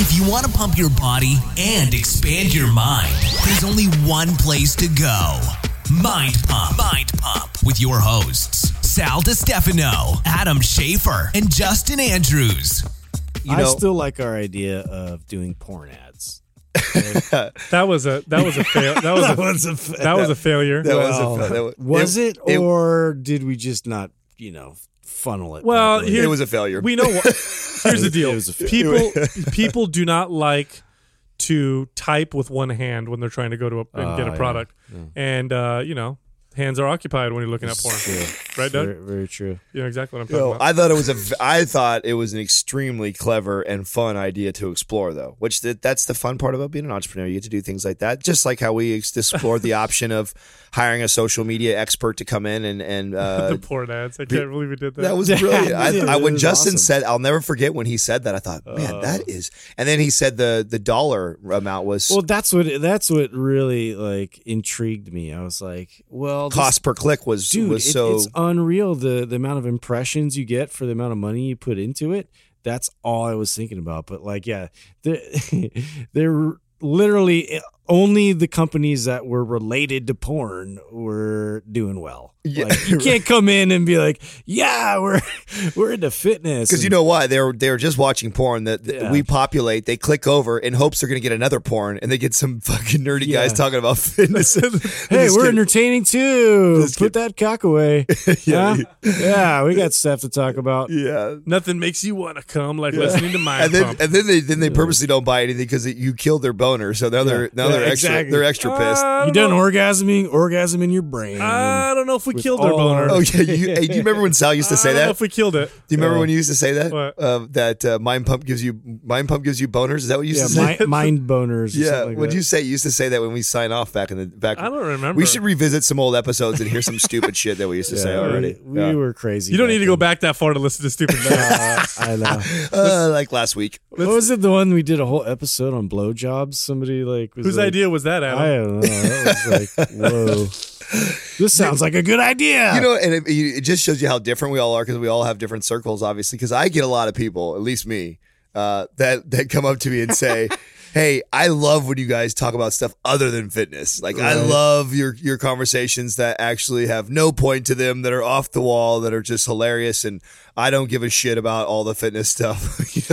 If you want to pump your body and expand your mind, there's only one place to go. Mind Pump. Mind Pump with your hosts, Sal DiStefano, Adam Schafer, and Justin Andrews. You I know, still like our idea of doing porn ads. That was a that was a fail. That was a was a fa- that was a failure. that was well, a, that was, was it, it- or did we just not, you know, funnel it? Well, here- it was a failure. We know what. Here's the deal. It was a fail. People people do not like to type with one hand when they're trying to go to a, and get Oh, a yeah. product, and uh, you know, hands are occupied when you're looking at porn. True. Right, Doug? Very, very true. You know exactly what I'm talking No, about. I thought it was a. v- I thought it was an extremely clever and fun idea to explore, though. Which th- that's the fun part about being an entrepreneur. You get to do things like that, just like how we ex- explored the option of hiring a social media expert to come in and and uh, the porn ads. I can't believe we did that. That was brilliant. Yeah, I, I, when was Justin awesome. said, I'll never forget when he said that. I thought, man, that is. And then he said the the dollar amount was Well, that's what that's what really like intrigued me. I was like, well, cost per click was dude, was it- so. it's unreal the the amount of impressions you get for the amount of money you put into it. That's all I was thinking about. But like, yeah, they're, they're literally only the companies that were related to porn were doing well. Yeah, Like, you can't come in and be like, yeah, we're we're into fitness because you know why they're they're just watching porn that that Yeah. we populate. They click over in hopes they're going to get another porn, and they get some fucking nerdy Yeah. guys talking about fitness. Hey, we're kidding. entertaining too. Just Put that cock away. Yeah. yeah, yeah, we got stuff to talk about. Yeah. Nothing makes you want to come like listening to my. And then, Pump. and then they then they purposely don't buy anything because you killed their boner. So now they're now Yeah, they're extra exactly. they're extra pissed. I You done know. orgasming, orgasm in your brain. I don't know if we With killed their all boner. oh yeah, you, hey, do you remember when Sal used to say I don't know that? if we killed it. Do you remember when you used to say that? What? Uh, that uh, mind pump gives you mind pump gives you boners. Is that what you used yeah, to say? mi- mind boners. Or yeah. something like Would that. you say you used to say that when we sign off back in the back? I don't remember. We should revisit some old episodes and hear some stupid shit that we used to say already. We, Yeah. we were crazy. You don't need to go back that far to listen to stupid. Uh, I know. Uh, like last week. what was it? The one we did a whole episode on blowjobs. Somebody like was Whose like, idea was that, Adam? I don't know. That was like, whoa. This sounds like a good idea. You know, and it, it just shows you how different we all are because we all have different circles, obviously. Because I get a lot of people, at least me, uh, that that come up to me and say, "Hey, I love when you guys talk about stuff other than fitness. Like, I love your your conversations that actually have no point to them, that are off the wall, that are just hilarious, and I don't give a shit about all the fitness stuff.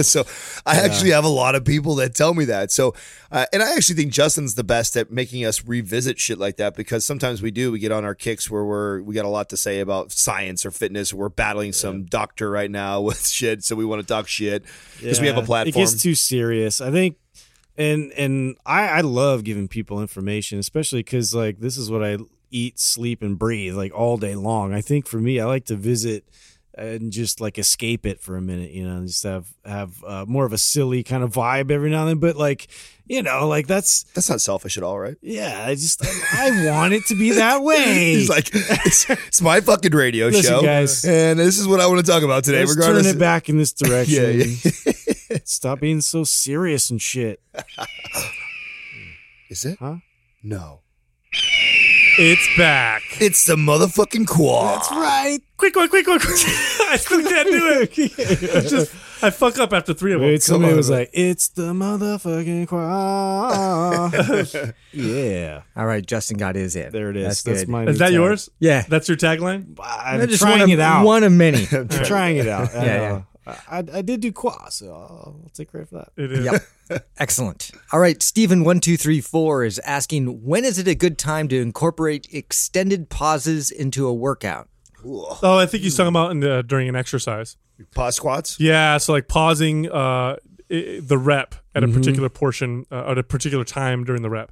So I actually have a lot of people that tell me that. So, uh, and I actually think Justin's the best at making us revisit shit like that because sometimes we do. We get on our kicks where we're we got a lot to say about science or fitness. Or we're battling some doctor right now with shit, so we want to talk shit because we have a platform. It gets too serious. I think, and and I I love giving people information, especially because like this is what I eat, sleep, and breathe like all day long. I think for me, I like to visit and just like escape it for a minute, you know, and just have have uh, more of a silly kind of vibe every now and then. But like, you know, like that's That's not selfish at all, right? yeah. I just I, I want it to be that way. He's like, it's, it's my fucking radio Listen, show, guys. and this is what I want to talk about today. Let's regardless, turn it back in this direction. Yeah, Stop being so serious and shit. is it? Huh? No, It's back. it's the motherfucking Quah. That's right. Quick, one, quick, quick, quick. I still can't do it. It's just I fuck up after three of them. Wait, somebody on, was man. like, "It's the motherfucking choir." yeah, All right, Justin got his in. there it is. That's, That's, good. my. Is that tag. yours? Yeah. That's your tagline. I'm Just trying one of, it out. One of many. I'm trying it out. I Yeah, know. I, I did do qua, so I'll, I'll take credit for that. It is. Yep. Excellent. All right, Stephen one two three four is asking when is it a good time to incorporate extended pauses into a workout? Oh, I think he's talking about in the, during an exercise. pause squats. Yeah, so like pausing uh, the rep at Mm-hmm. a particular portion uh, at a particular time during the rep.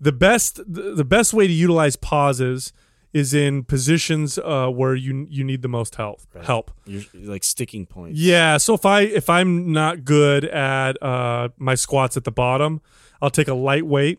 The best the the best way to utilize pauses is in positions uh, where you you need the most help. Help. You're, like sticking points. Yeah. So if I if I'm not good at uh, my squats at the bottom, I'll take a light weight.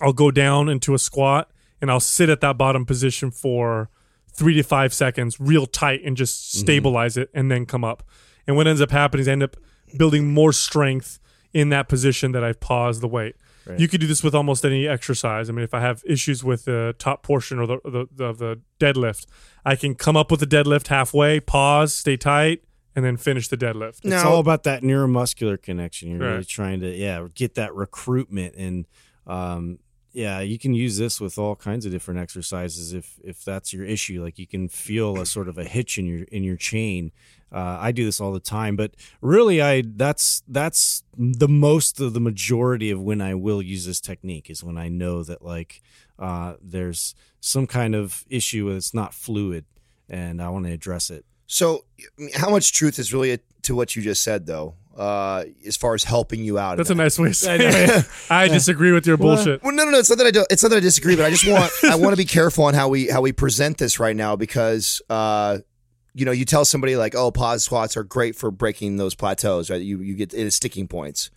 I'll go down into a squat and I'll sit at that bottom position for three to five seconds, real tight, and just stabilize it, and then come up. And what ends up happening is I end up building more strength in that position that I've paused the weight. You could do this with almost any exercise. I mean, if I have issues with the top portion or the, the, the, the deadlift, I can come up with the deadlift halfway, pause, stay tight, and then finish the deadlift. It's Now- all about that neuromuscular connection. You're really trying to, yeah, get that recruitment, and um, yeah, you can use this with all kinds of different exercises if if that's your issue. Like you can feel a sort of a hitch in your in your chain. Uh, I do this all the time, but really, I that's that's the most of the majority of when I will use this technique is when I know that like uh, there's some kind of issue that's not fluid, and I want to address it. So, how much truth is really to what you just said, though, uh, as far as helping you out? That's a that? nice way of saying it. I disagree with your bullshit. Well, no, no, no. It's not that I don't. It's not that I disagree, but I just want I want to be careful on how we how we present this right now because uh, you know, you tell somebody like, oh, pause squats are great for breaking those plateaus, right? You you get it is sticking points.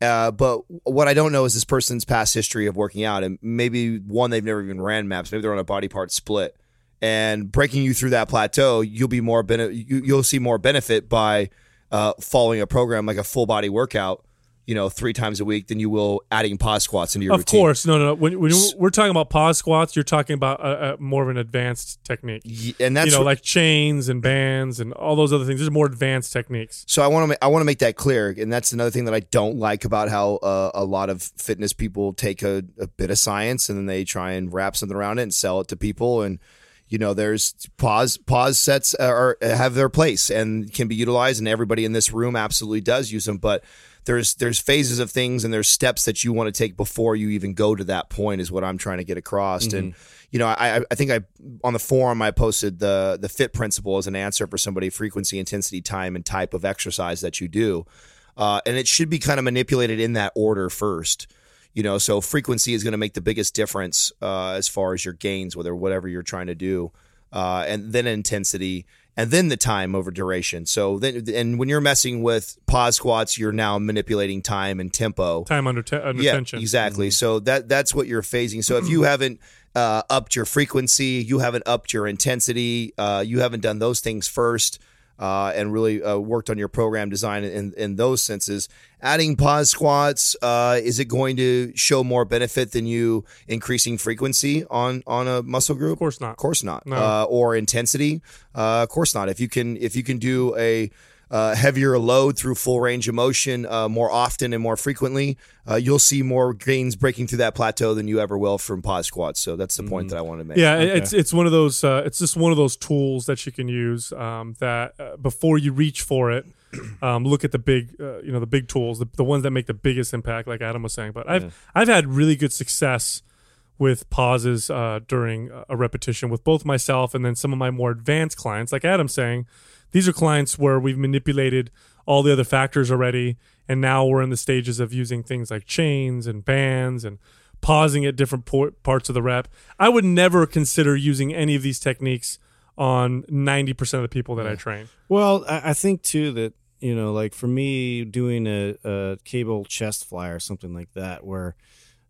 Uh, but what I don't know is this person's past history of working out, and maybe one they've never even ran maps. Maybe they're on a body part split, and breaking you through that plateau, you'll be more bene- you, you'll see more benefit by uh, following a program like a full body workout, you know, three times a week than you will adding pause squats into your routine. Of routine. course, no, no. no. When, when we're talking about pause squats, you're talking about a, a more of an advanced technique. And that's you know, what- like chains and bands and all those other things. There's more advanced techniques. So I want to I want to make that clear, and that's another thing that I don't like about how uh, a lot of fitness people take a, a bit of science and then they try and wrap something around it and sell it to people. And you know, there's pause pause sets are have their place and can be utilized, and everybody in this room absolutely does use them. But there's there's phases of things and there's steps that you want to take before you even go to that point is what I'm trying to get across. And you know, I I think I on the forum I posted the the fit principle as an answer for somebody frequency, intensity, time, and type of exercise that you do. Uh, and it should be kind of manipulated in that order first. You know, so frequency is going to make the biggest difference uh, as far as your gains, whether whatever you're trying to do, uh, and then intensity, and then the time over duration. So then, and when you're messing with pause squats, you're now manipulating time and tempo Time under, te- under yeah, tension. exactly. So that that's what you're phasing. So if you haven't uh, upped your frequency, you haven't upped your intensity, uh, you haven't done those things first, uh, and really uh, worked on your program design in in those senses. Adding pause squats uh, is it going to show more benefit than you increasing frequency on on a muscle group? Of course not. Of course not. No. Uh, or intensity? Uh, of course not. If you can if you can do a uh, heavier load through full range of motion uh, more often and more frequently, uh, you'll see more gains breaking through that plateau than you ever will from pause squats. So that's the point that I wanted to make. Yeah, it- it's it's one of those. Uh, it's just one of those tools that you can use. Um, that uh, before you reach for it, um, look at the big, uh, you know, the big tools, the, the ones that make the biggest impact, like Adam was saying. But I've I've had really good success with pauses uh, during a repetition with both myself and then some of my more advanced clients, like Adam's saying. These are clients where we've manipulated all the other factors already, and now we're in the stages of using things like chains and bands and pausing at different por- parts of the rep. I would never consider using any of these techniques on 90% of the people that I train. Well, I, I think too that you know, like for me, doing a, a cable chest fly or something like that, where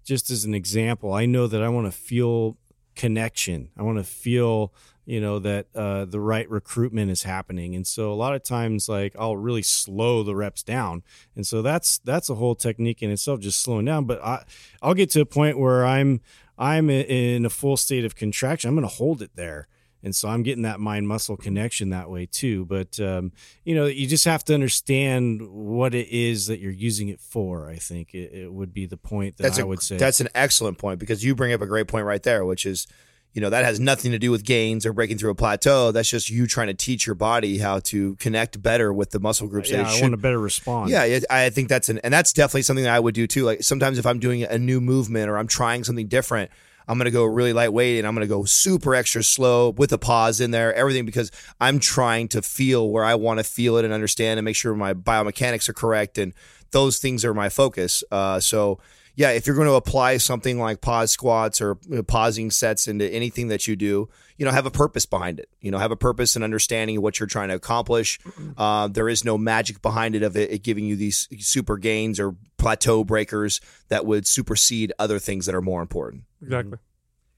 just as an example, I know that I want to feel connection. I want to feel, you know, that uh, the right recruitment is happening, and so a lot of times, like I'll really slow the reps down, and so that's that's a whole technique in itself, just slowing down. But I, I'll get to a point where I'm I'm in a full state of contraction. I'm going to hold it there. And so i'm getting that mind muscle connection that way too. But um, you know you just have to understand what it is that you're using it for i think it, it would be the point that that's i a, would say. that's an excellent point because you bring up a great point right there, which is, you know, that has nothing to do with gains or breaking through a plateau. That's just you trying to teach your body how to connect better with the muscle groups yeah that i should want a better response Yeah, I think that's an, and that's definitely something that I would do too. Like sometimes if I'm doing a new movement or I'm trying something different, I'm gonna go really lightweight and I'm gonna go super extra slow with a pause in there, everything because I'm trying to feel where I want to feel it and understand and make sure my biomechanics are correct and those things are my focus. Uh, so yeah, if you're going to apply something like pause squats or you know, pausing sets into anything that you do, you know, have a purpose behind it. You know, have a purpose and understanding of what you're trying to accomplish. Uh, there is no magic behind it of it, it giving you these super gains or plateau breakers that would supersede other things that are more important. Exactly.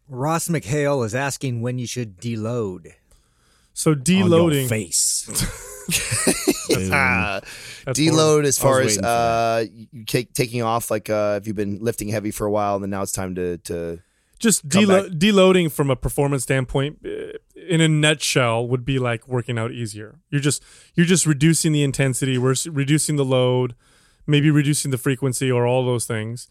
Ross McHale is asking when you should deload. So On your deloading. face That's deload as far as uh, you take taking off, like uh, if you've been lifting heavy for a while, and then now it's time to to just delo- deloading from a performance standpoint uh, in a nutshell would be like working out easier. You're just you're just reducing the intensity, we're reducing the load, maybe reducing the frequency or all those things.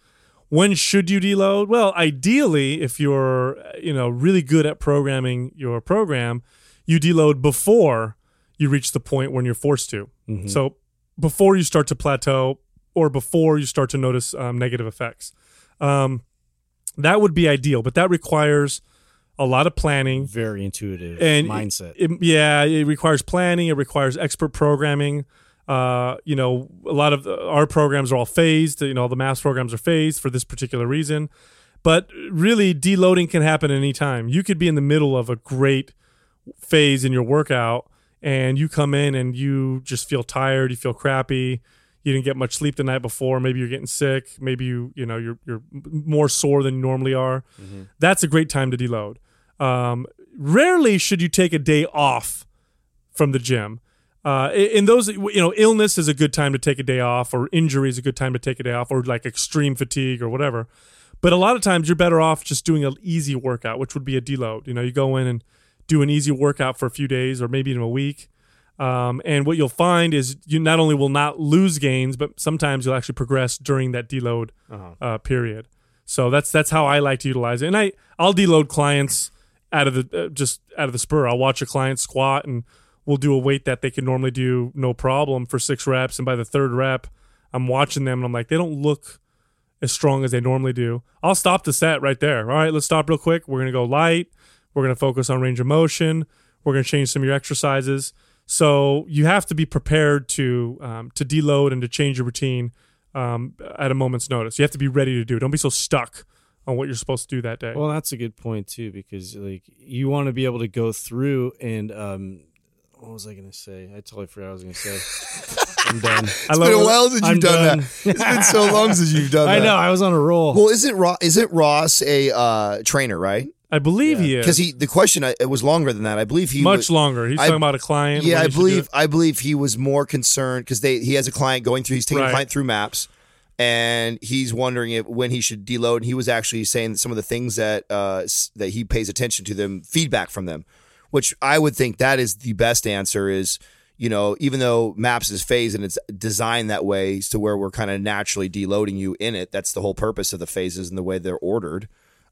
When should you deload? Well, ideally, if you're you know really good at programming your program, you deload before you reach the point when you're forced to. So before you start to plateau or before you start to notice um, negative effects. Um, that would be ideal, but that requires a lot of planning Very intuitive and mindset. it- yeah, it requires planning. It requires expert programming. Uh, you know, a lot of the- our programs are all phased. You know, all the mass programs are phased for this particular reason. But really, deloading can happen anytime. You could be in the middle of a great phase in your workout, and you come in and you just feel tired. You feel crappy. You didn't get much sleep the night before. Maybe you're getting sick. Maybe you, you know, you're you're more sore than you normally are. That's a great time to deload. Um, rarely should you take a day off from the gym. Uh, in those, you know, illness is a good time to take a day off, or injury is a good time to take a day off, or like extreme fatigue or whatever. But a lot of times you're better off just doing an easy workout, which would be a deload. You know, you go in and do an easy workout for a few days or maybe even a week. Um, and what you'll find is you not only will not lose gains, but sometimes you'll actually progress during that deload uh, period. So that's that's how I like to utilize it. And I I'll deload clients out of the uh, just out of the spur. I'll watch a client squat and we'll do a weight that they can normally do no problem for six reps. And by the third rep, I'm watching them and I'm like, they don't look as strong as they normally do. I'll stop the set right there. All right, let's stop real quick. We're gonna go light. We're gonna focus on range of motion. We're gonna change some of your exercises. So you have to be prepared to um, to deload and to change your routine um, at a moment's notice. You have to be ready to do. it. Don't be so stuck on what you're supposed to do that day. Well, that's a good point too, because like you want to be able to go through and um, what was I going to say? I totally forgot what I was going to say. I'm done. I It's been a while since you've done done. that. It's been so long since you've done I that. I know. I was on a roll. Well, isn't Ross, isn't Ross a uh, trainer, right? I believe he is Because he the question I- it was longer than that. I believe he much was, longer. He's I- talking about a client. Yeah, I he should do believe. I believe he was more concerned because they he has a client going through. He's taking a Right. client through maps, and he's wondering if when he should deload. And he was actually saying that some of the things that uh, that he pays attention to them feedback from them, which I would think that is the best answer. Is you know even though maps is phased and it's designed that way to where we're kind of naturally deloading you in it. That's the whole purpose of the phases and the way they're ordered.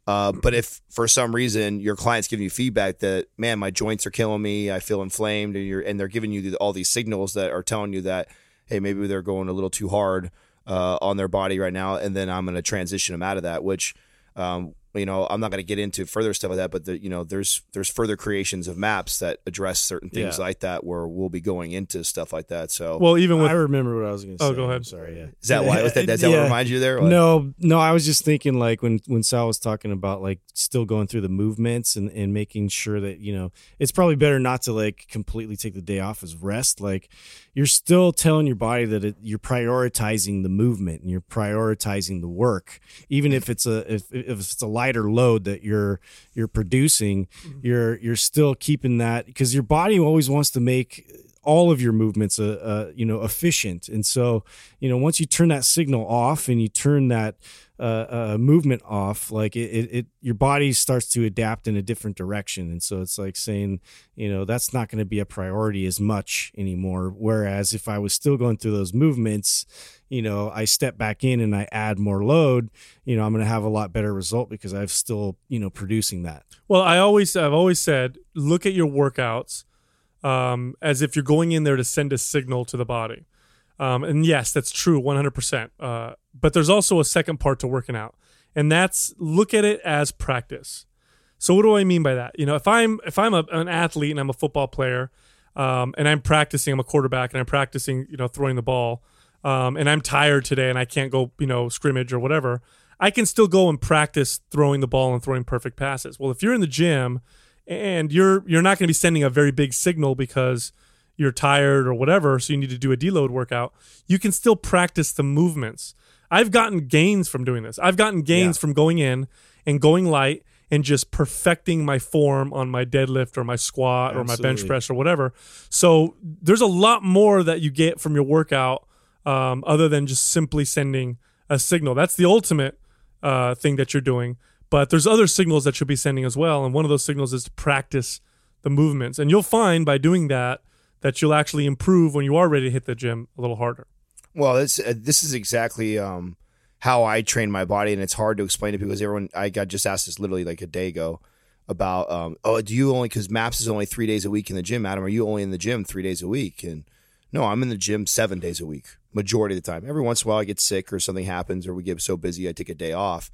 Uh, but if for some reason your client's giving you feedback that man, my joints are killing me, I feel inflamed, and you're and they're giving you all these signals that are telling you that hey, maybe they're going a little too hard uh, on their body right now, and then I'm going to transition them out of that. Which, um, you know, I'm not going to get into further stuff like that, but the, you know, there's there's further creations of maps that address certain things Yeah. like that where we'll be going into stuff like that. So Well, even with I remember what I was going to oh, say. Oh, go ahead. I'm sorry. Yeah. is that why? Was that, does that what Yeah. reminds you there? What? No, no, I was just thinking like when when Sal was talking about like still going through the movements and and making sure that you know it's probably better not to like completely take the day off as rest. Like you're still telling your body that it, you're prioritizing the movement and you're prioritizing the work, even if it's a if, if it's a lighter load that you're you're producing, you're you're still keeping that because your body always wants to make all of your movements uh, uh, you know efficient. And so you know once you turn that signal off and you turn that uh, uh, movement off like it, it, it your body starts to adapt in a different direction. And so it's like saying you know that's not going to be a priority as much anymore. Whereas if i was still going through those movements you know i step back in and i add more load you know i'm going to have a lot better result because i've still you know producing that. Well, I always I've always said look at your workouts um, as if you're going in there to send a signal to the body. Um, and yes, that's true, 100%. Uh, but there's also a second part to working out, and that's look at it as practice. So what do I mean by that? You know, if I'm if I'm a, an athlete and I'm a football player, um, and I'm practicing, I'm a quarterback and I'm practicing, you know, throwing the ball, um, and I'm tired today and I can't go, you know, scrimmage or whatever. I can still go and practice throwing the ball and throwing perfect passes. Well, if you're in the gym and you're you're not going to be sending a very big signal because you're tired or whatever, so you need to do a deload workout, you can still practice the movements. I've gotten gains from doing this. I've gotten gains from going in and going light and just perfecting my form on my deadlift or my squat or my bench press or whatever. So there's a lot more that you get from your workout um, other than just simply sending a signal. That's the ultimate uh, thing that you're doing. But there's other signals that you'll be sending as well. And one of those signals is to practice the movements, and you'll find by doing that that you'll actually improve when you are ready to hit the gym a little harder. Well, this uh, this is exactly um, how I train my body, and it's hard to explain to people because everyone. I got just asked this literally like a day ago about, um, oh, do you only because Maps is only three days a week in the gym, Adam? Are you only in the gym three days a week? And no, I'm in the gym seven days a week, majority of the time. Every once in a while, I get sick or something happens, or we get so busy, I take a day off.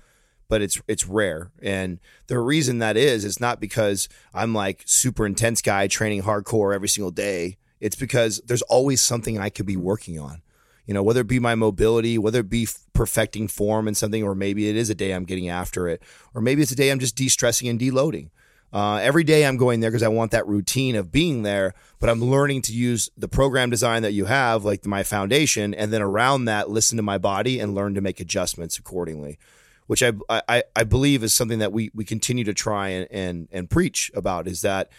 But it's it's rare, and the reason that is is not because I'm like super intense guy training hardcore every single day. It's because there's always something I could be working on you know, whether it be my mobility, whether it be perfecting form and something, or maybe it is a day I'm getting after it, or maybe it's a day I'm just de stressing and deloading. Uh, every day I'm going there because I want that routine of being there, but I'm learning to use the program design that you have, like my foundation, and then around that, listen to my body and learn to make adjustments accordingly, which I I, I believe is something that we we continue to try and, and and preach about is that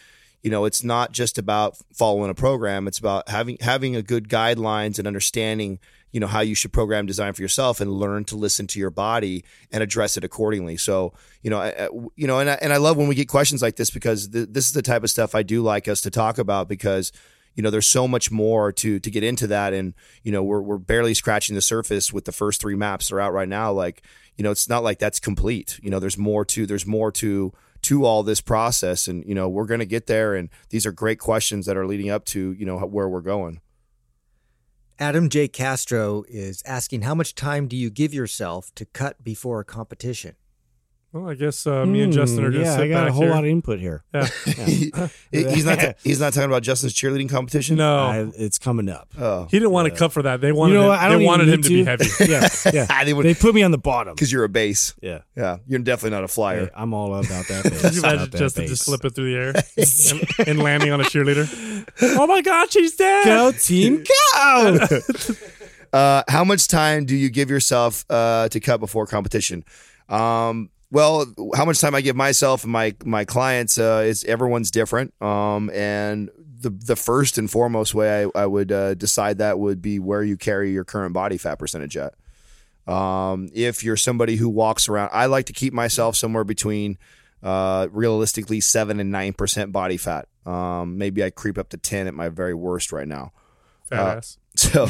you know it's not just about following a program. It's about having having a good guidelines and understanding you know how you should program design for yourself and learn to listen to your body and address it accordingly. So you know I, you know and I, and I love when we get questions like this because th- this is the type of stuff I do like us to talk about because you know there's so much more to to get into that. And you know we're we're barely scratching the surface with the first three maps that are out right now. Like you know it's not like that's complete. You know there's more to there's more to to all this process. And you know we're going to get there. And these are great questions that are leading up to you know where we're going. Adam J. Castro is asking how much time do you give yourself to cut before a competition? Well, I guess uh, me and Justin are Hmm, just yeah, sit I got back a whole here. lot of input here. yeah. He- he's not he's not talking about Justin's cheerleading competition No, I, it's coming up. oh he didn't want to cut for that. They wanted you know him, what? I don't they wanted him need to be heavy. yeah, yeah. They would- They put me on the bottom. because you're a base Yeah, yeah you're definitely not a flyer Hey, I'm all about that. Base. Could you imagine About that Justin base. just slipping through the air and, and landing on a cheerleader? Oh my God, she's dead! Go team, go! Uh, how much time do you give yourself uh, to cut before competition? Um, well, how much time I give myself and my my clients uh, is everyone's different. Um, and the the first and foremost way I, I would uh, decide that would be where you carry your current body fat percentage at. Um, if you're somebody who walks around, I like to keep myself somewhere between uh, realistically seven and nine percent body fat. Um, maybe I creep up to ten at my very worst right now. Fat ass. So,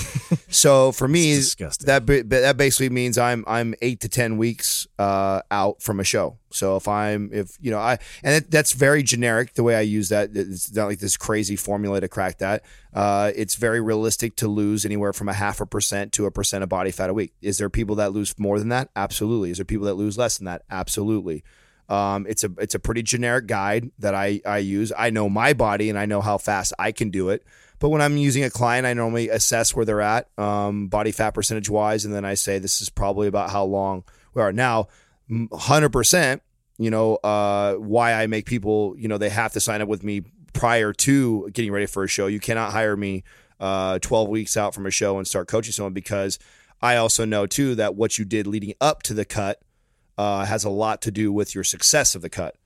so for me, that that basically means I'm I'm eight to ten weeks uh, out from a show. So if I'm if you know I and it, that's very generic the way I use that. It's not like this crazy formula to crack that. Uh, it's very realistic to lose anywhere from a half a percent to a percent of body fat a week. Is there people that lose more than that? Absolutely. Is there people that lose less than that? Absolutely. Um, it's a it's a pretty generic guide that I I use. I know my body and I know how fast I can do it. But when I'm using a client, I normally assess where they're at, um, body fat percentage wise, and then I say this is probably about how long we are now. Hundred percent, you know, uh, why I make people, you know, they have to sign up with me prior to getting ready for a show. You cannot hire me uh, 12 weeks out from a show and start coaching someone because I also know too that what you did leading up to the cut uh, has a lot to do with your success of the cut.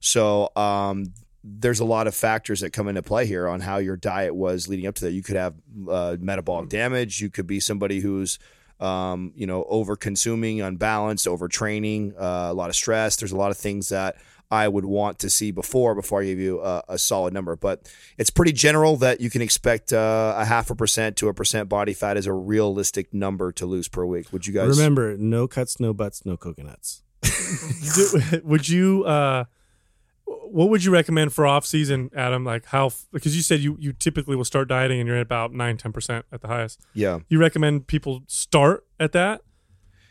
So um, there's a lot of factors that come into play here on how your diet was leading up to that. You could have uh, metabolic damage. You could be somebody who's um, you know over consuming, unbalanced, overtraining, uh, a lot of stress. There's a lot of things that I would want to see before before I give you a, a solid number. But it's pretty general that you can expect uh, a half a percent to a percent body fat is a realistic number to lose per week. Would you guys Remember, no cuts, no butts, no coconuts. Would you uh what would you recommend for off season adam like how because you said you you typically will start dieting and you're at about 9 10% at the highest Yeah. you recommend people start at that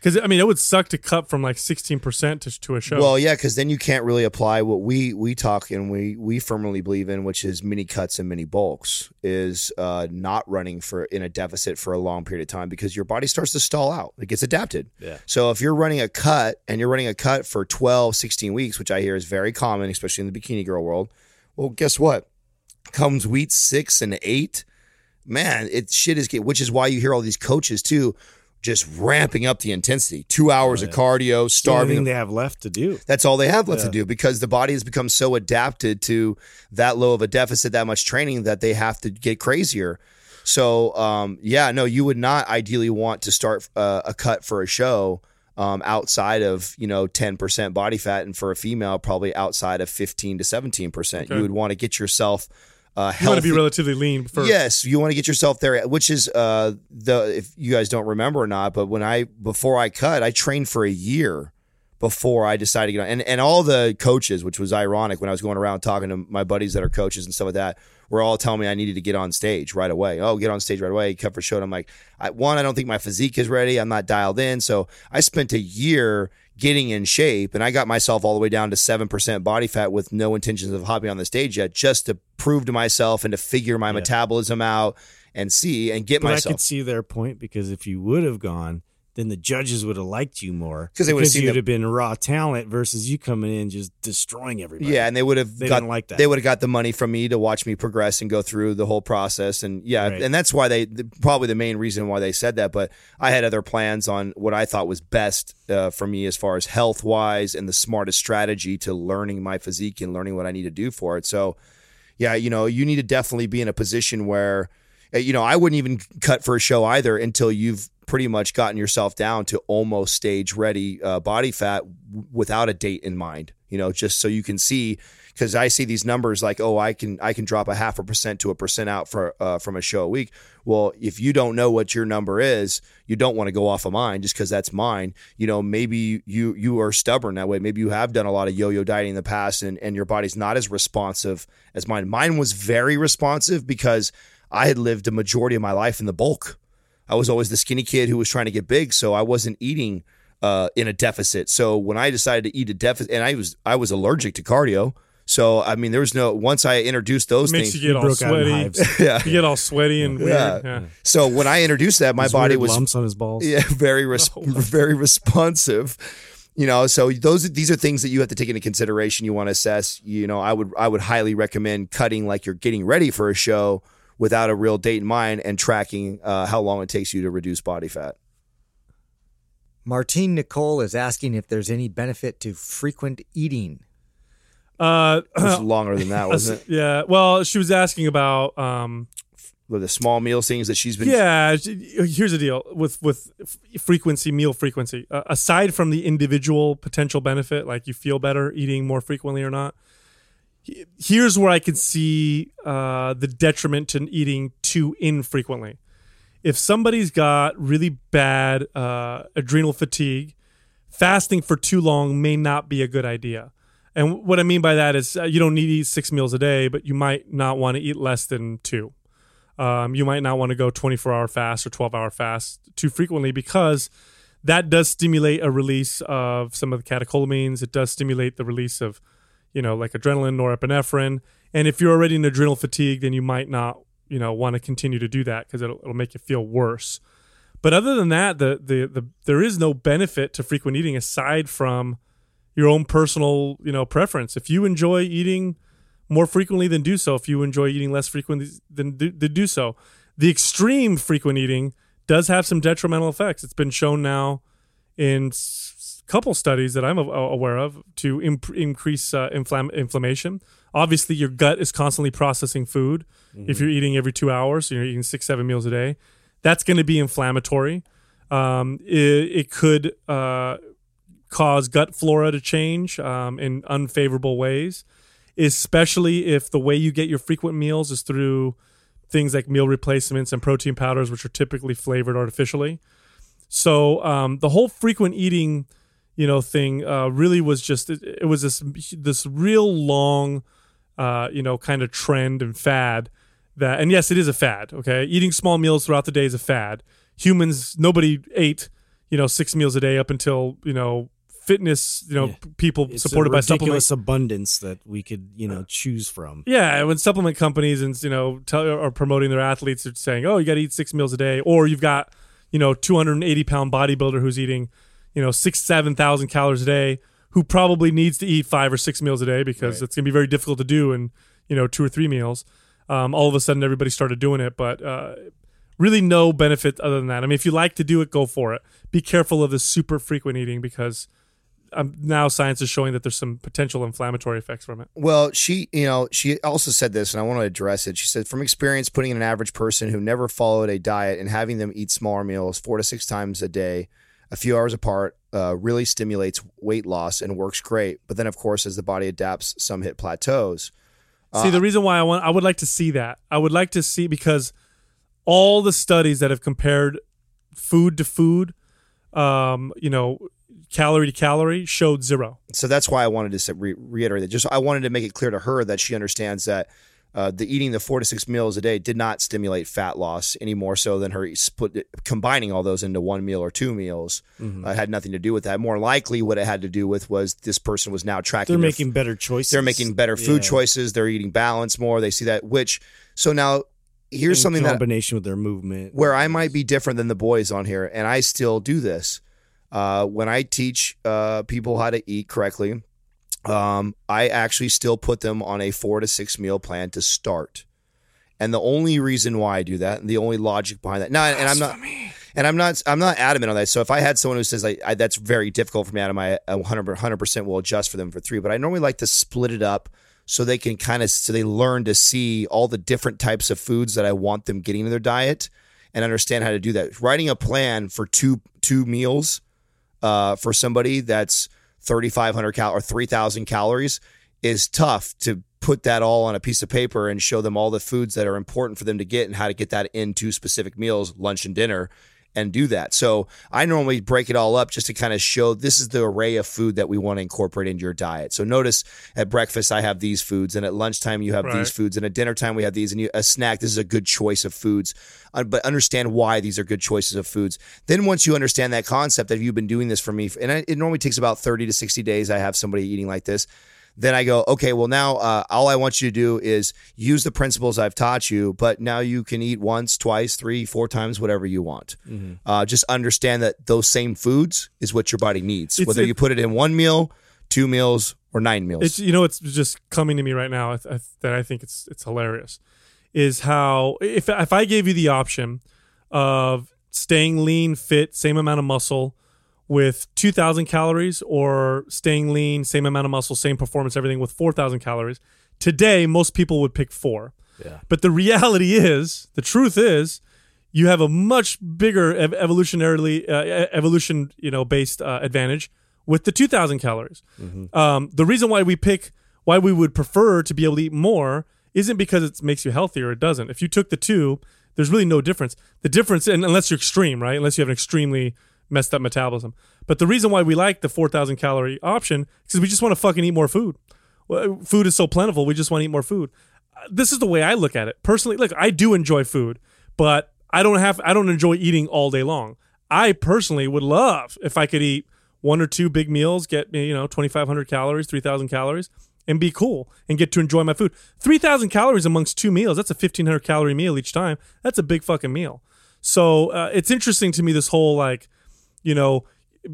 because i mean it would suck to cut from like 16% to, to a show Well, yeah, because then you can't really apply what we we talk and we we firmly believe in, which is mini cuts and mini bulks, is uh, not running for in a deficit for a long period of time because your body starts to stall out. It gets adapted. Yeah. So if you're running a cut and you're running a cut for 12, 16 weeks, which I hear is very common, especially in the bikini girl world, well, guess what? Comes week six and eight, man, it shit is get. Which is why you hear all these coaches too. Just ramping up the intensity, two hours of cardio, the starving thing they have left to do. that's all they have left Yeah. to do because the body has become so adapted to that low of a deficit, that much training that they have to get crazier. So, um, yeah, no, you would not ideally want to start uh, a cut for a show um, outside of you know 10% body fat, and for a female, probably outside of 15 to 17%. Okay. You would want to get yourself uh, You want to be relatively lean first. Yes, you want to get yourself there, which is uh, the if you guys don't remember or not, but when I before I cut, I trained for a year before I decided to get on. And and all the coaches, which was ironic when I was going around talking to my buddies that are coaches and stuff like that, were all telling me I needed to get on stage right away. Oh, get on stage right away, cut for show. And I'm like, I, one, I don't think my physique is ready. I'm not dialed in. So I spent a year getting in shape and I got myself all the way down to 7% body fat with no intentions of hopping on the stage yet, just to prove to myself and to figure my metabolism out and see and get But I myself. could see their point because if you would have gone, then the judges would have liked you more 'Cause they would have seen you'd have been raw talent versus you coming in just destroying everybody. Yeah, and they would have They got like that. they would have got the money from me to watch me progress and go through the whole process, and yeah, Right. and that's why they probably the main reason why they said that. But I had other plans on what I thought was best uh, for me as far as health wise and the smartest strategy to learning my physique and learning what I need to do for it. So yeah, you know, you need to definitely be in a position where, you know, I wouldn't even cut for a show either until you've pretty much gotten yourself down to almost stage ready uh, body fat without a date in mind. You know, just so you can see, because I see these numbers like, oh, I can I can drop a half a percent to a percent out for uh, from a show a week. Well, if you don't know what your number is, you don't want to go off of mine just because that's mine. You know, maybe you you are stubborn that way. Maybe you have done a lot of yo-yo dieting in the past, and and your body's not as responsive as mine. Mine was very responsive because I had lived a majority of my life in the bulk. I was always the skinny kid who was trying to get big, so I wasn't eating uh, in a deficit. So when I decided to eat a deficit, and I was I was allergic to cardio, so I mean there was no once I introduced those makes things. you get all broke out in sweaty. yeah. You get all sweaty and weird. Yeah. Yeah. So when I introduced that, my These body weird was lumps on his balls. yeah very res- very responsive. You know, so those these are things that you have to take into consideration. You want to assess. You know, I would I would highly recommend cutting like you're getting ready for a show without a real date in mind and tracking uh, how long it takes you to reduce body fat. Martine Nicole is asking if there's any benefit to frequent eating. Uh, It was longer than that, wasn't it? yeah. Well, she was asking about um, the small meal things that she's been. Yeah, here's the deal with with frequency, meal frequency. Uh, aside from the individual potential benefit, like you feel better eating more frequently or not, he- here's where I can see uh, the detriment to eating too infrequently. If somebody's got really bad uh, adrenal fatigue, fasting for too long may not be a good idea. And what I mean by that is uh, you don't need to eat six meals a day, but you might not want to eat less than two. Um, you might not want to go 24 hour fast or 12 hour fast too frequently because that does stimulate a release of some of the catecholamines. It does stimulate the release of, you know, like adrenaline, norepinephrine. And if you're already in adrenal fatigue, then you might not, you know, want to continue to do that because it'll, it'll make you feel worse. But other than that, the, the the there is no benefit to frequent eating aside from your own personal, you know, preference. If you enjoy eating more frequently, then do so. If you enjoy eating less frequently, then do, then do so. The extreme frequent eating does have some detrimental effects. It's been shown now in couple studies that I'm aware of to imp- increase uh, inflam- inflammation. Obviously, your gut is constantly processing food. If you're eating every two hours, so you're eating six, seven meals a day, that's going to be inflammatory. Um, it, it could uh, cause gut flora to change um, in unfavorable ways, especially if the way you get your frequent meals is through things like meal replacements and protein powders, which are typically flavored artificially. So um, the whole frequent eating, you know, thing uh, really was just it, it was this this real long, uh, you know, kind of trend and fad that. And yes, it is a fad. Okay, eating small meals throughout the day is a fad. Humans, nobody ate, you know, six meals a day up until you know fitness, you know, Yeah. People It's supported by supplement ridiculous abundance that we could, you know, choose from. yeah, when supplement companies and you know tell, are promoting their athletes, are saying, "Oh, you got to eat six meals a day," or you've got you know 280 pound bodybuilder who's eating you know six seven thousand calories a day, who probably needs to eat five or six meals a day because it's going to be very difficult to do in you know two or three meals. Um, all of a sudden, everybody started doing it, but uh, really no benefit other than that. I mean, if you like to do it, go for it. Be careful of the super frequent eating because. Um, now science is showing that there's some potential inflammatory effects from it. Well, she, you know, she also said this, and I want to address it. She said, from experience, putting in an average person who never followed a diet and having them eat smaller meals four to six times a day, a few hours apart, uh, really stimulates weight loss and works great. But then, of course, as the body adapts, some hit plateaus. See, the reason why I want, I would like to see that. I would like to see because all the studies that have compared food to food, um, you know, calorie to calorie, showed zero. So that's why I wanted to re- reiterate that. Just I wanted to make it clear to her that she understands that uh, the eating the four to six meals a day did not stimulate fat loss any more so than her split combining all those into one meal or two meals. Uh, had nothing to do with that. More likely, what it had to do with was this person was now tracking. They're making better choices. they're making better food Yeah. choices. They're eating balance more. They see that. Which so now here's In something that combination with their movement. where I might be different than the boys on here, and I still do this. Uh, when I teach uh, people how to eat correctly, um, I actually still put them on a four to six meal plan to start. And the only reason why I do that, and the only logic behind that, now, and I'm not, and I'm not, I'm not adamant on that. So if I had someone who says like I, that's very difficult for me, out of my 100 percent will adjust for them for three. But I normally like to split it up so they can kind of so they learn to see all the different types of foods that I want them getting in their diet and understand how to do that. Writing a plan for two two meals uh, for somebody that's 3,500 cal or 3,000 calories is tough to put that all on a piece of paper and show them all the foods that are important for them to get and how to get that into specific meals, lunch and dinner, and do that. So I normally break it all up just to kind of show this is the array of food that we want to incorporate into your diet. So notice at breakfast I have these foods, and at lunchtime you have Right. these foods, and at dinner time we have these, and you, a snack. This is a good choice of foods, uh, but understand why these are good choices of foods. Then once you understand that concept, that you've been doing this for me, and I, it normally takes about thirty to sixty days. I have somebody eating like this then I go, okay, well, now uh, all I want you to do is use the principles I've taught you, but now you can eat once, twice, three, four times, whatever you want. Uh, just understand that those same foods is what your body needs, It's- whether it- you put it in one meal, two meals, or nine meals. It's you know it's just coming to me right now I th- I th- that I think it's it's hilarious is how if if I gave you the option of staying lean, fit, same amount of muscle with 2000 calories or staying lean, same amount of muscle, same performance everything with 4000 calories. Today most people would pick 4. Yeah. But the reality is, the truth is you have a much bigger ev- evolutionarily uh, evolution, you know, based uh, advantage with the 2000 calories. Um, the reason why we pick why we would prefer to be able to eat more isn't because it makes you healthier. It doesn't. If you took the two, there's really no difference. The difference, and unless you're extreme, right? Unless you have an extremely messed up metabolism. But the reason why we like the 4,000 calorie option is we just want to fucking eat more food. Food is so plentiful, we just want to eat more food. Uh, This is the way I look at it personally. Look, I do enjoy food, but I don't have I don't enjoy eating all day long. I personally would love if I could eat one or two big meals, get you know, 2,500 calories, 3,000 calories, and be cool and get to enjoy my food. 3,000 calories amongst two meals, that's a 1,500 calorie meal each time. That's a big fucking meal. So uh, it's interesting to me, this whole like, you know,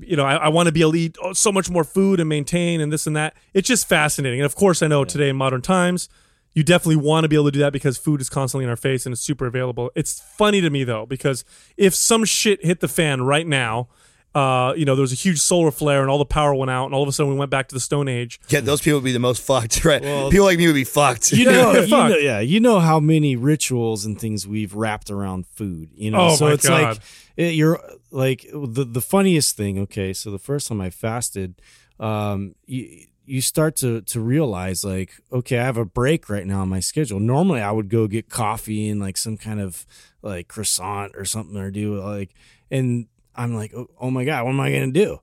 you know, I, I want to be able to eat oh, so much more food and maintain and this and that. It's just fascinating. And of course, I know today in modern times, you definitely want to be able to do that because food is constantly in our face and it's super available. It's funny to me though because if some shit hit the fan right now, uh, you know, there was a huge solar flare and all the power went out, and all of a sudden we went back to the Stone Age. yeah, those people would be the most fucked, right? people like me would be fucked. You know, Yeah, you fuck. know, yeah, you know how many rituals and things we've wrapped around food. You know, Oh, so my it's God. like it, you're like the the funniest thing. Okay, so the first time I fasted, um, you you start to to realize like, okay, I have a break right now on my schedule. Normally, I would go get coffee and like some kind of like croissant or something or do like, and I'm like, oh, oh my god, what am I gonna do?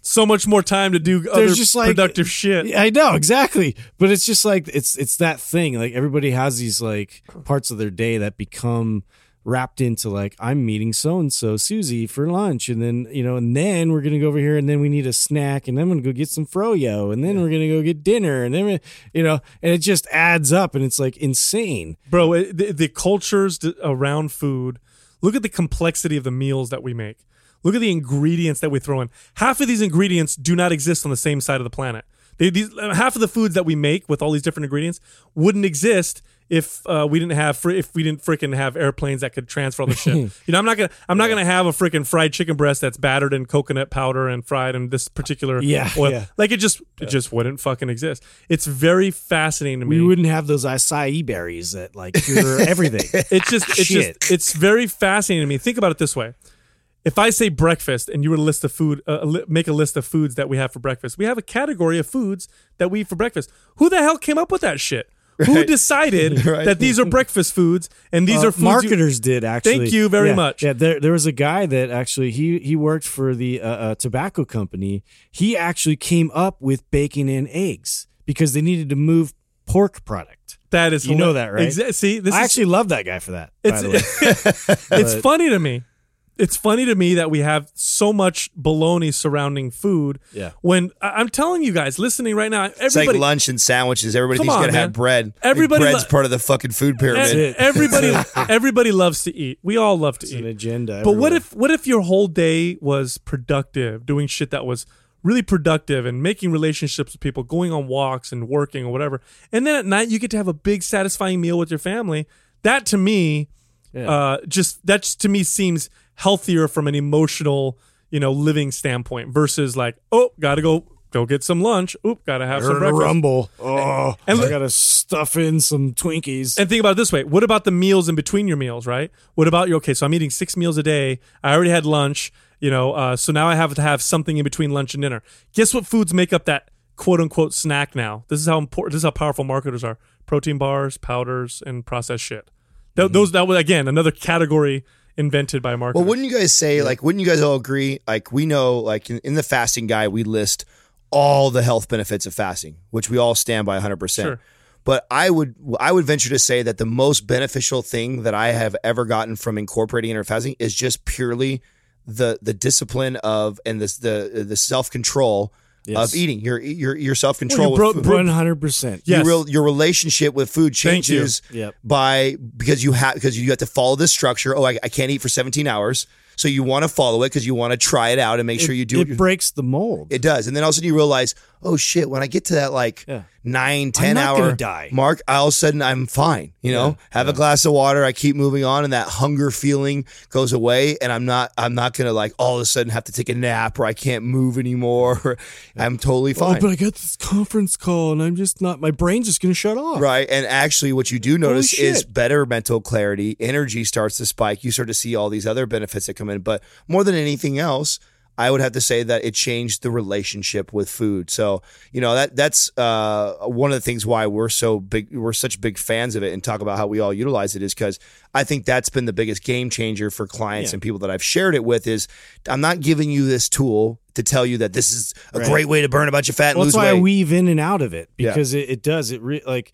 So much more time to do other just, like- productive shit. I know exactly, but it's just like it's it's that thing. Like everybody has these like parts of their day that become wrapped into like I'm meeting so and so Susie for lunch, and then you know, and then we're gonna go over here, and then we need a snack, and then I'm gonna go get some froyo, and then we're gonna go get dinner, and then you know, and it just adds up, and it's like insane. bro it, the, the cultures around food look at the complexity of the meals that we make. Look at the ingredients that we throw in. Half of these ingredients do not exist on the same side of the planet. They, these, half of the foods that we make with all these different ingredients wouldn't exist if uh, we didn't have fr- if we didn't freaking have airplanes that could transfer all the shit. you know, I'm not gonna I'm not gonna have a freaking fried chicken breast that's battered in coconut powder and fried in this particular Yeah, oil. yeah. Like it just it just wouldn't fucking exist. It's very fascinating to me. We wouldn't have those acai berries that like cure everything. it's just it's Shit. just it's very fascinating to me think about it this way if I say breakfast and you were to list of food, uh, li- make a list of foods that we have for breakfast, we have a category of foods that we eat for breakfast. Who the hell came up with that shit? Who decided Right. that these are breakfast foods and these Uh, are foods you- marketers did actually. Thank you very Yeah, much. Yeah, there there was a guy that actually he he worked for the uh, uh, tobacco company. He actually came up with bacon and eggs because they needed to move pork product. that is You know that, right? Exa- see, this I is actually love that guy for that. by It's the way. it's funny to me. It's funny to me that we have so much baloney surrounding food. Yeah. When I- I'm telling you guys, listening right now, It's like everybody, lunch and sandwiches. Everybody thinks on, gotta man. have bread. Everybody bread's lo- part of the fucking food pyramid. it. everybody, everybody loves to eat. We all love to It's an eat. agenda. But what if what if your whole day was productive, doing shit that was really productive and making relationships with people, going on walks and working or whatever. And then at night you get to have a big satisfying meal with your family. That to me uh just that just to me seems healthier from an emotional, you know, living standpoint versus like, oh, got to go go get some lunch. Oop, got to have some Heard a breakfast. rumble? Oh, And I gotta stuff in some Twinkies. And think about it this way: What about the meals in between your meals? Right? What about your okay? So I'm eating six meals a day. I already had lunch. You know, uh, so now I have to have something in between lunch and dinner. Guess what foods make up that quote unquote snack now? This is how important. This is how powerful marketers are: protein bars, powders, and processed shit. Th- Those that was again another category invented by marketers. Well, wouldn't you guys say like? Wouldn't you guys all agree? Like we know, like in, in the fasting guide, we list all the health benefits of fasting, which we all stand by 100. Sure. percent But I would I would venture to say that the most beneficial thing that I have ever gotten from incorporating intermittent fasting is just purely the the discipline of and this the the self control Yes. of eating. Your your your self control. Well, One hundred percent. Yes. your real, your relationship with food changes Yep. by because you have because you have to follow this structure. Oh, I, I can't eat for 17 hours, so you want to follow it because you want to try it out and make sure you do It it. breaks the mold. It does, and then all of a sudden you realize, oh shit! When I get to that like Yeah. nine, ten not hour gonna die. mark, all of a sudden I'm fine. You know, have a glass of water. I keep moving on, and that hunger feeling goes away, and I'm not I'm not gonna like all of a sudden have to take a nap or I can't move anymore. Or I'm totally Oh, fine. but I got this conference call and I'm just not. My brain's just gonna shut off. Right. And actually, what you do notice is better mental clarity. Energy starts to spike. You start to see all these other benefits that come in. But more than anything else, I would have to say that it changed the relationship with food. So, you know, that that's uh, one of the things why we're so big, we're such big fans of it and talk about how we all utilize it is because I think that's been the biggest game changer for clients Yeah. and people that I've shared it with is I'm not giving you this tool to tell you that this is a Right. great way to burn a bunch of fat and Well, that's why weight. I weave in and out of it Yeah. because it, it does. It re- like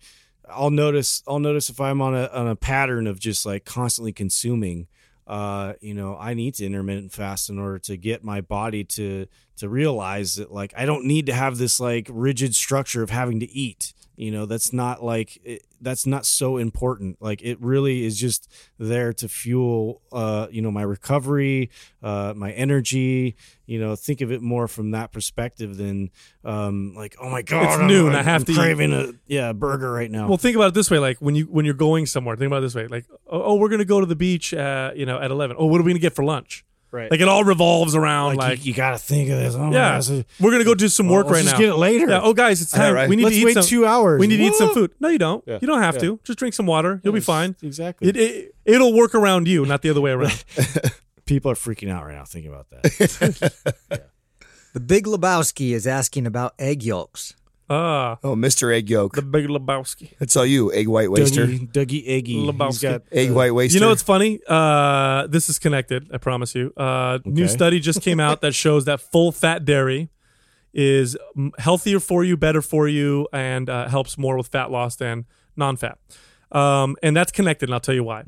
I'll notice. I'll notice if I'm on a on a pattern of just like constantly consuming. Uh, you know, I need to intermittent fast in order to get my body to to realize that like I don't need to have this like rigid structure of having to eat. You know, that's not like it, that's not so important. Like it really is just there to fuel, uh, you know, my recovery, uh, my energy. You know, think of it more from that perspective than um, like, oh my god, It's I'm- noon, I'm, I have I'm to eat. craving a yeah a burger right now. Well, think about it this way: like when you when you're going somewhere, think about it this way: like, oh, oh, we're gonna go to the beach, uh, you know, at eleven. Oh, what are we gonna get for lunch? Right, Like it all revolves around like, like, you, you got to think of this. Oh my yeah, gosh, we're gonna go do some well, work let's right just now. Get it later. Yeah. Oh, guys, it's I know, time. right? We need Let's to eat wait some. two hours. We need to eat some food. No, you don't. Yeah. You don't have Yeah. to. Just drink some water. You'll be fine. Exactly. It, it it'll work around you, not the other way around. People are freaking out right now thinking about that. The Big Lebowski is asking about egg yolks. Ah, oh, Mr. Egg Yolk. the Big Lebowski. That's all you, egg white waster. Dougie, Dougie Eggy. He's Lebowski. got Egg uh, white waster. You know what's funny? Uh, this is connected. I promise you. Uh, New Okay. study just came out that shows that full fat dairy is mm, healthier for you, better for you, and uh, helps more with fat loss than non-fat. Um, and that's connected, and I'll tell you why.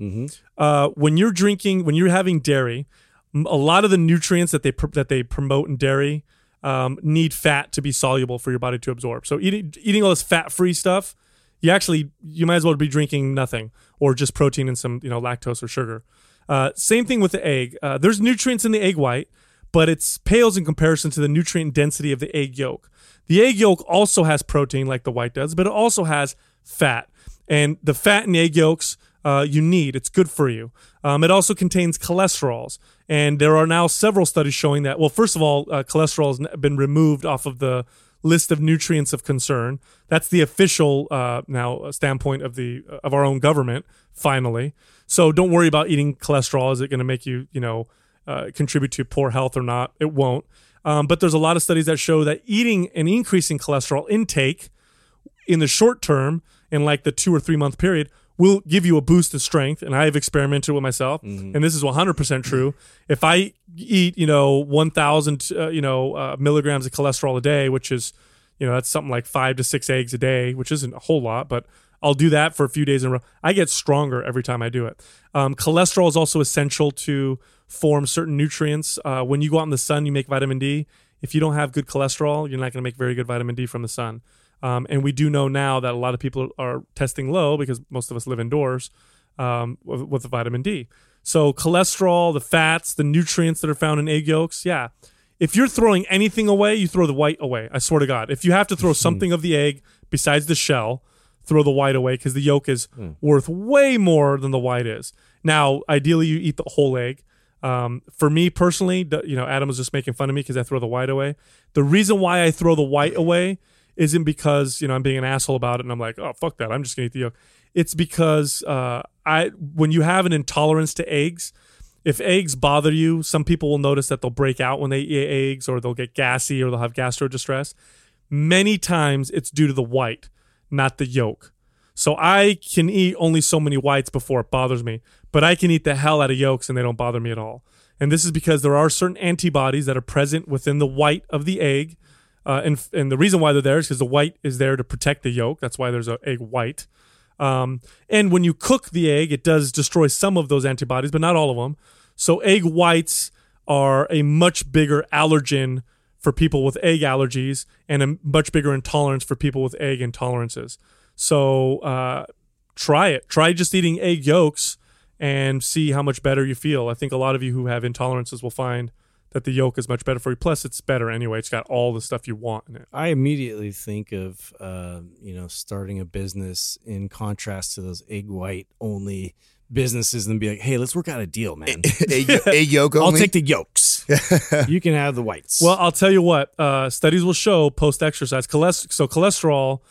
Uh, when you're drinking, when you're having dairy, m- a lot of the nutrients that they pr- that they promote in dairy um, need fat to be soluble for your body to absorb. So eating eating all this fat-free stuff, you actually you might as well be drinking nothing or just protein and some you know lactose or sugar. Uh, same thing with the egg. Uh, there's nutrients in the egg white, but it's pales in comparison to the nutrient density of the egg yolk. The egg yolk also has protein like the white does, but it also has fat. And the fat in egg yolks uh, you need. It's good for you. Um, it also contains cholesterols. And there are now several studies showing that, well, first of all, uh, cholesterol has been removed off of the list of nutrients of concern. That's the official uh, now standpoint of the of our own government. Finally, so don't worry about eating cholesterol. Is it going to make you, you know, uh, contribute to poor health or not. It won't. Um, but there's a lot of studies that show that eating an increasing cholesterol intake in the short term, in like the two or three month period, will give you a boost of strength. And I've experimented with myself, and this is 100% true. If I eat, you know, 1,000, uh, you know, uh, milligrams of cholesterol a day, which is, you know, that's something like five to six eggs a day, which isn't a whole lot, but I'll do that for a few days in a row. I get stronger every time I do it. Um, cholesterol is also essential to form certain nutrients. Uh, when you go out in the sun, you make vitamin D. If you don't have good cholesterol, you're not going to make very good vitamin D from the sun. Um, and we do know now that a lot of people are testing low because most of us live indoors um, with, with the vitamin D. So cholesterol, the fats, the nutrients that are found in egg yolks, yeah. If you're throwing anything away, you throw the white away. I swear to God. If you have to throw something of the egg besides the shell, throw the white away because the yolk is worth way more than the white is. Now, ideally, you eat the whole egg. Um, for me personally, you know, Adam was just making fun of me because I throw the white away. The reason why I throw the white away isn't because you know I'm being an asshole about it and I'm like, oh fuck that, I'm just gonna eat the yolk. It's because uh, I when you have an intolerance to eggs, if eggs bother you, some people will notice that they'll break out when they eat eggs, or they'll get gassy, or they'll have gastro distress. Many times it's due to the white, not the yolk. So I can eat only so many whites before it bothers me, but I can eat the hell out of yolks and they don't bother me at all. And this is because there are certain antibodies that are present within the white of the egg. Uh, and, and the reason why they're there is because the white is there to protect the yolk. That's why there's an egg white. Um, and when you cook the egg, it does destroy some of those antibodies, but not all of them. So egg whites are a much bigger allergen for people with egg allergies and a much bigger intolerance for people with egg intolerances. So uh, try it. Try just eating egg yolks and see how much better you feel. I think a lot of you who have intolerances will find that the yolk is much better for you. Plus, it's better anyway. It's got all the stuff you want in it. I immediately think of uh, you know starting a business in contrast to those egg white only businesses and be like, hey, let's work out a deal, man. a, egg, egg yolk I'll take the yolks. you can have the whites. Well, I'll tell you what. Uh, studies will show post-exercise cholesterol. So cholesterol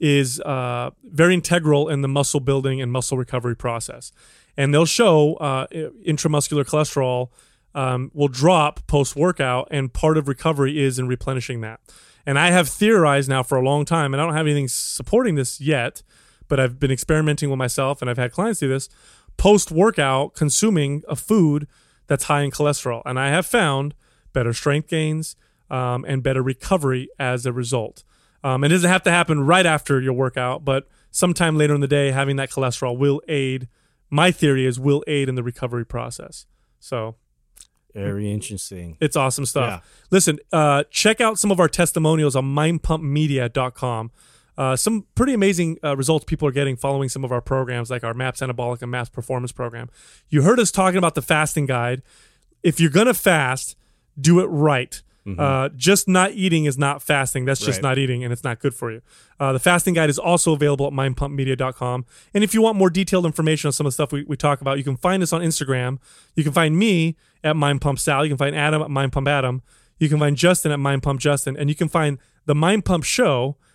is uh, very integral in the muscle building and muscle recovery process, and they'll show uh, intramuscular cholesterol um, will drop post-workout, and part of recovery is in replenishing that. And I have theorized now for a long time, and I don't have anything supporting this yet, but I've been experimenting with myself, and I've had clients do this post-workout, consuming a food that's high in cholesterol, and I have found better strength gains um, and better recovery as a result. Um, it doesn't have to happen right after your workout, but sometime later in the day, having that cholesterol will aid. My theory is will aid in the recovery process. So Very interesting. it's awesome stuff. Yeah. Listen, uh, check out some of our testimonials on mindpumpmedia.com. Uh, some pretty amazing uh, results people are getting following some of our programs, like our MAPS Anabolic and MAPS Performance program. You heard us talking about the fasting guide. If you're going to fast, do it right. Uh, just not eating is not fasting. That's just Mm-hmm. Right. not eating, and it's not good for you. Uh, the fasting guide is also available at mindpumpmedia.com. And if you want more detailed information on some of the stuff we, we talk about, you can find us on Instagram. You can find me at mindpumpsal. You can find Adam at mindpumpadam. You can find Justin at mindpumpjustin. And you can find the Mind Pump Show